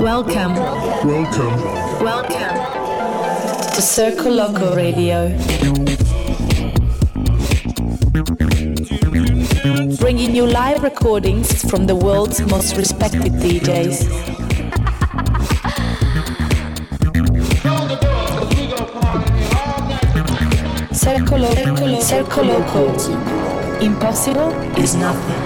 Welcome. Welcome. Welcome to Circoloco Radio. Bringing you live recordings from the world's most respected DJs. Circoloco. Circle Loco. Impossible is nothing.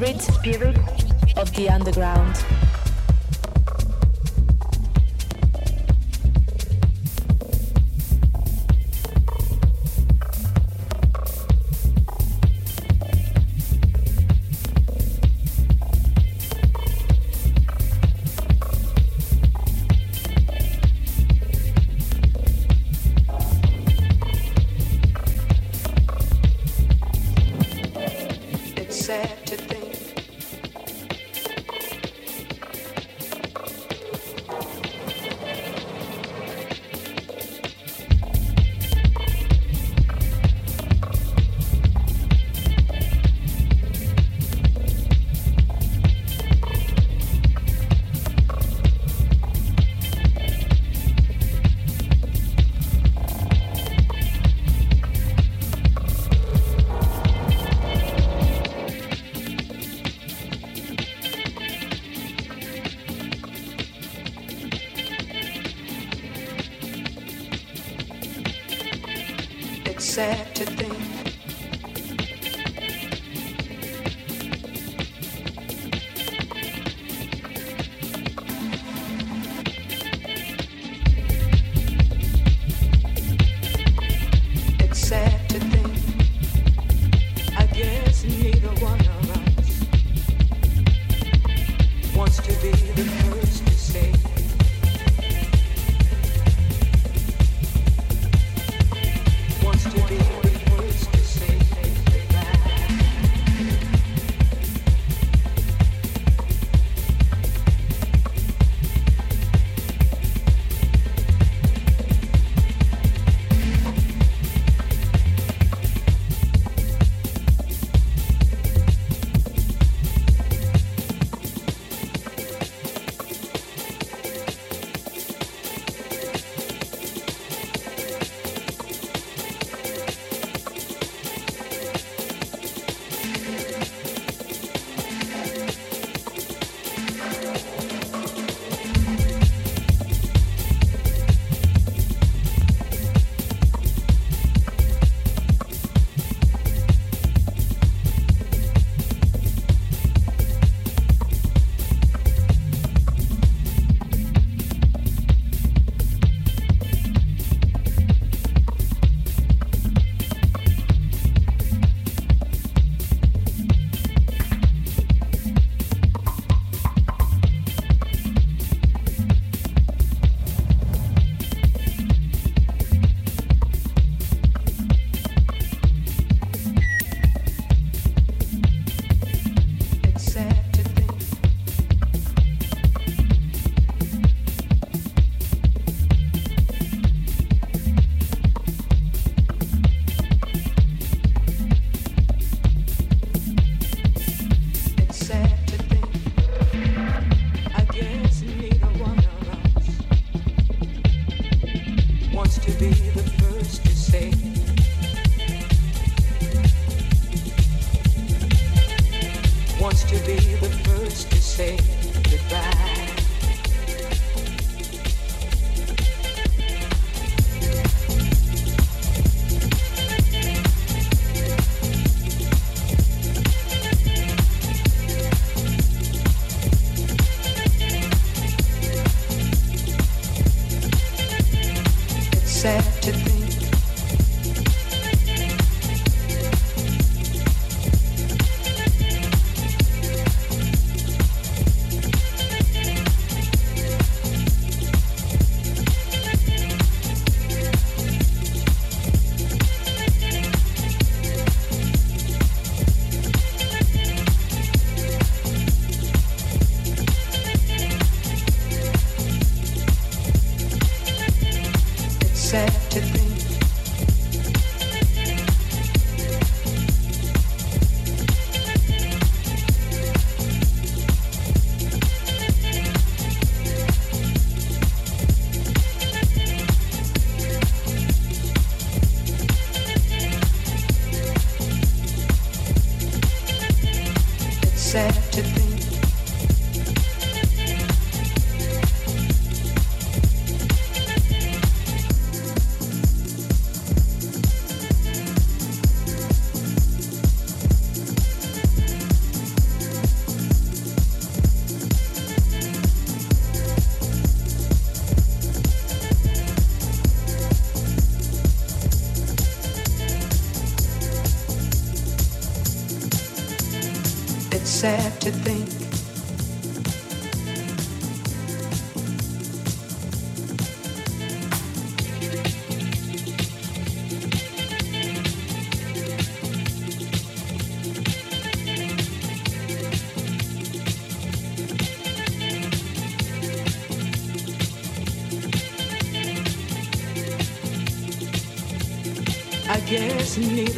Spirit, Spirit of the Underground.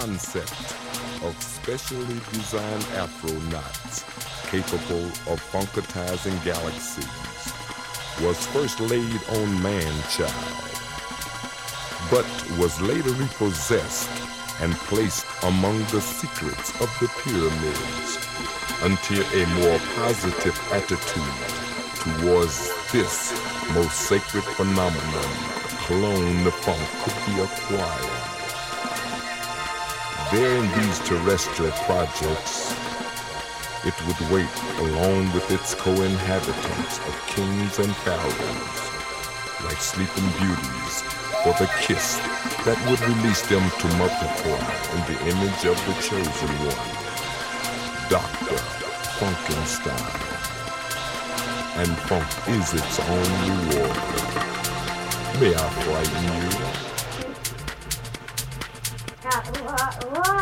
Concept of specially designed afro knots capable of funkatizing galaxies was first laid on man-child, but was later repossessed and placed among the secrets of the pyramids until a more positive attitude towards this most sacred phenomenon, clone the funk, could be acquired. In these terrestrial projects, it would wait along with its co-inhabitants of kings and pharaohs, like sleeping beauties, for the kiss that would release them to multiply in the image of the chosen one, Dr. Funkenstein. And funk is its own reward. May I frighten you? Rock.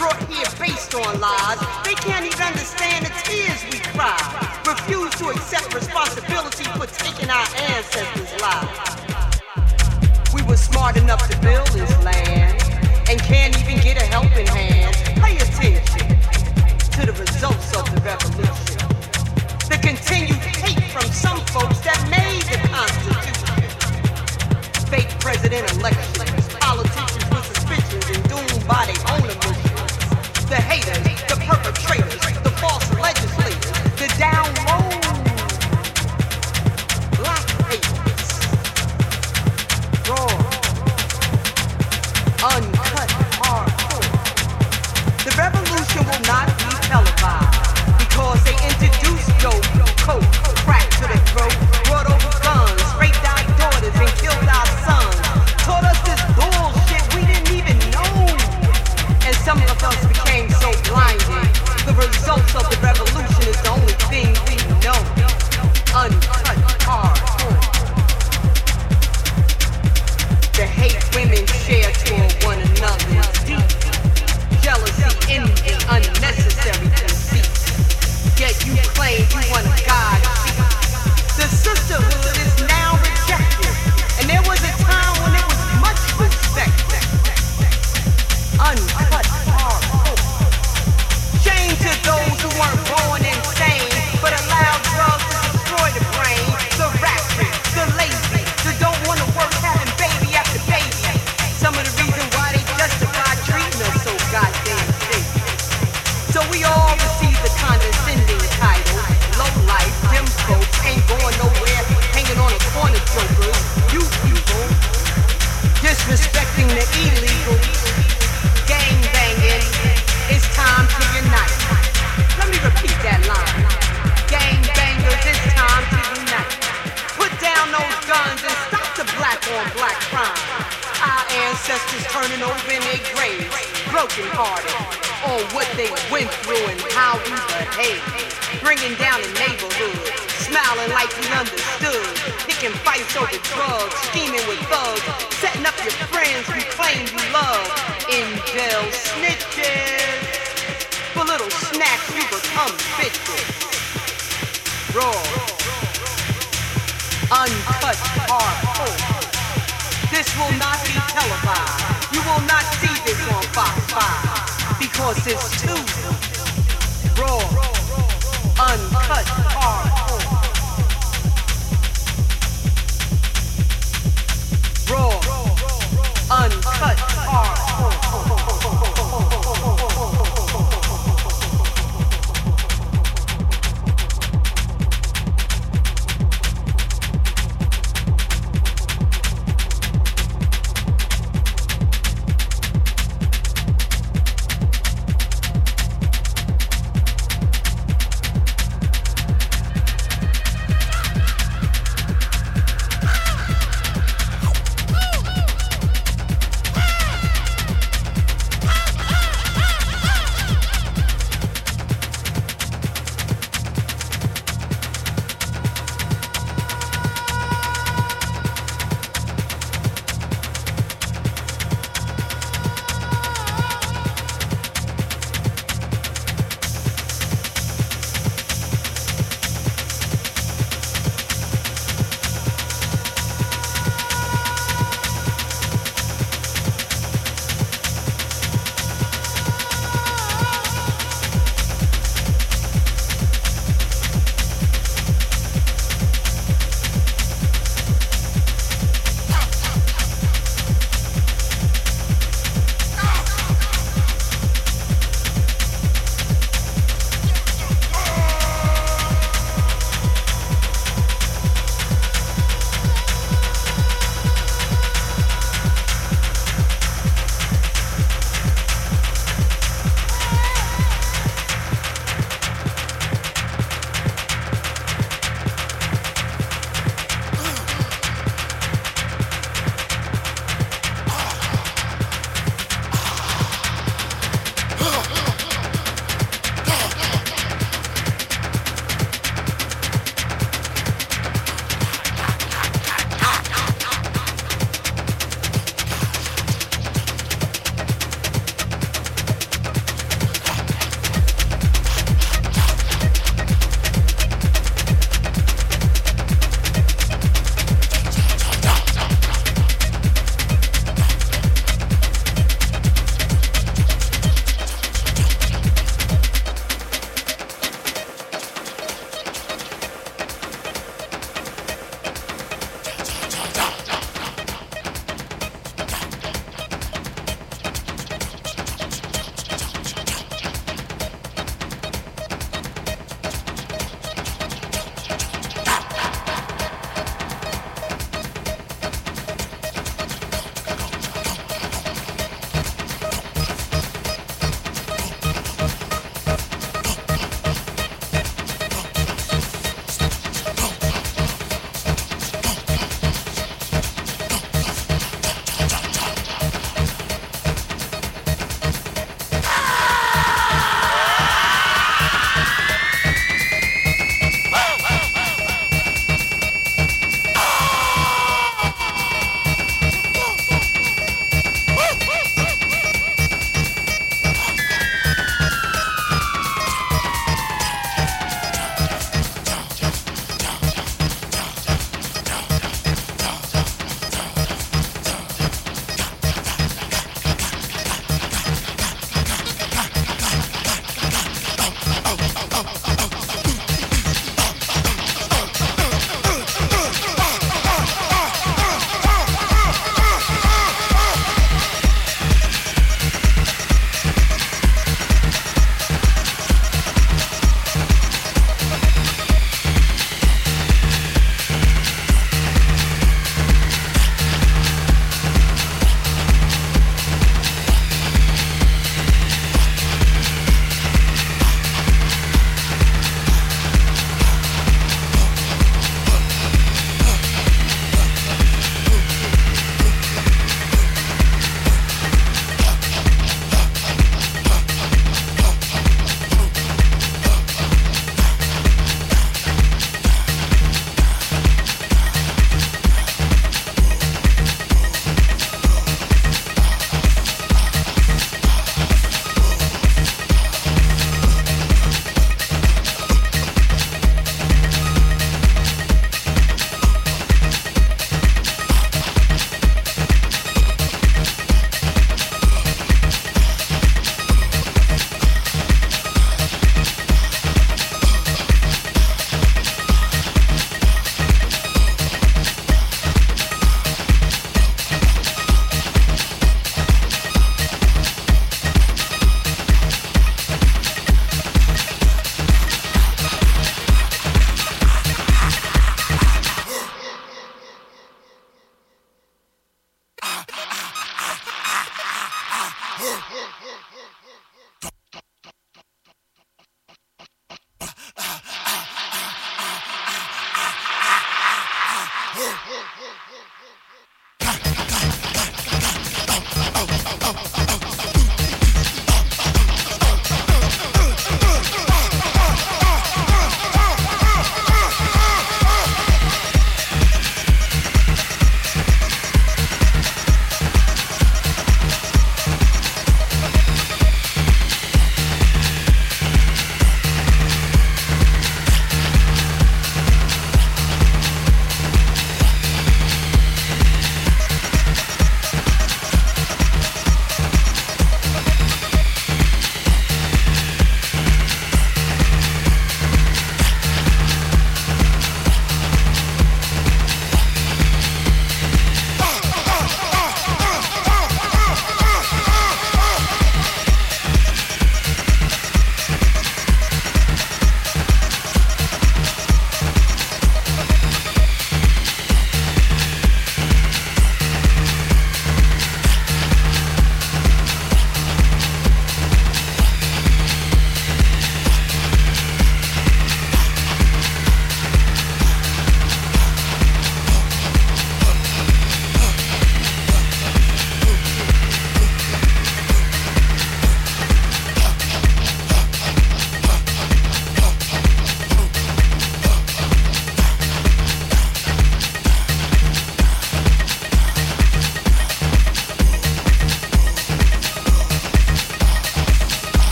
brought here based on lies. They can't even understand the tears we cry. Refuse to accept responsibility for taking our ancestors' lives. We were smart enough to build this land and can't even get a helping hand. Pay attention to the results of the revolution. The continued hate from some folks that made the Constitution. Fake president elections, politicians with suspicions and doomed by their own the hater, the perpetrator.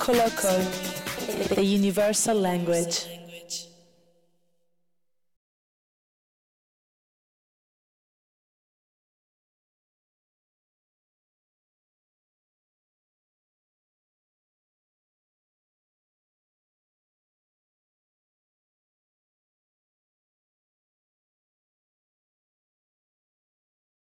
Circoloco, the universal language.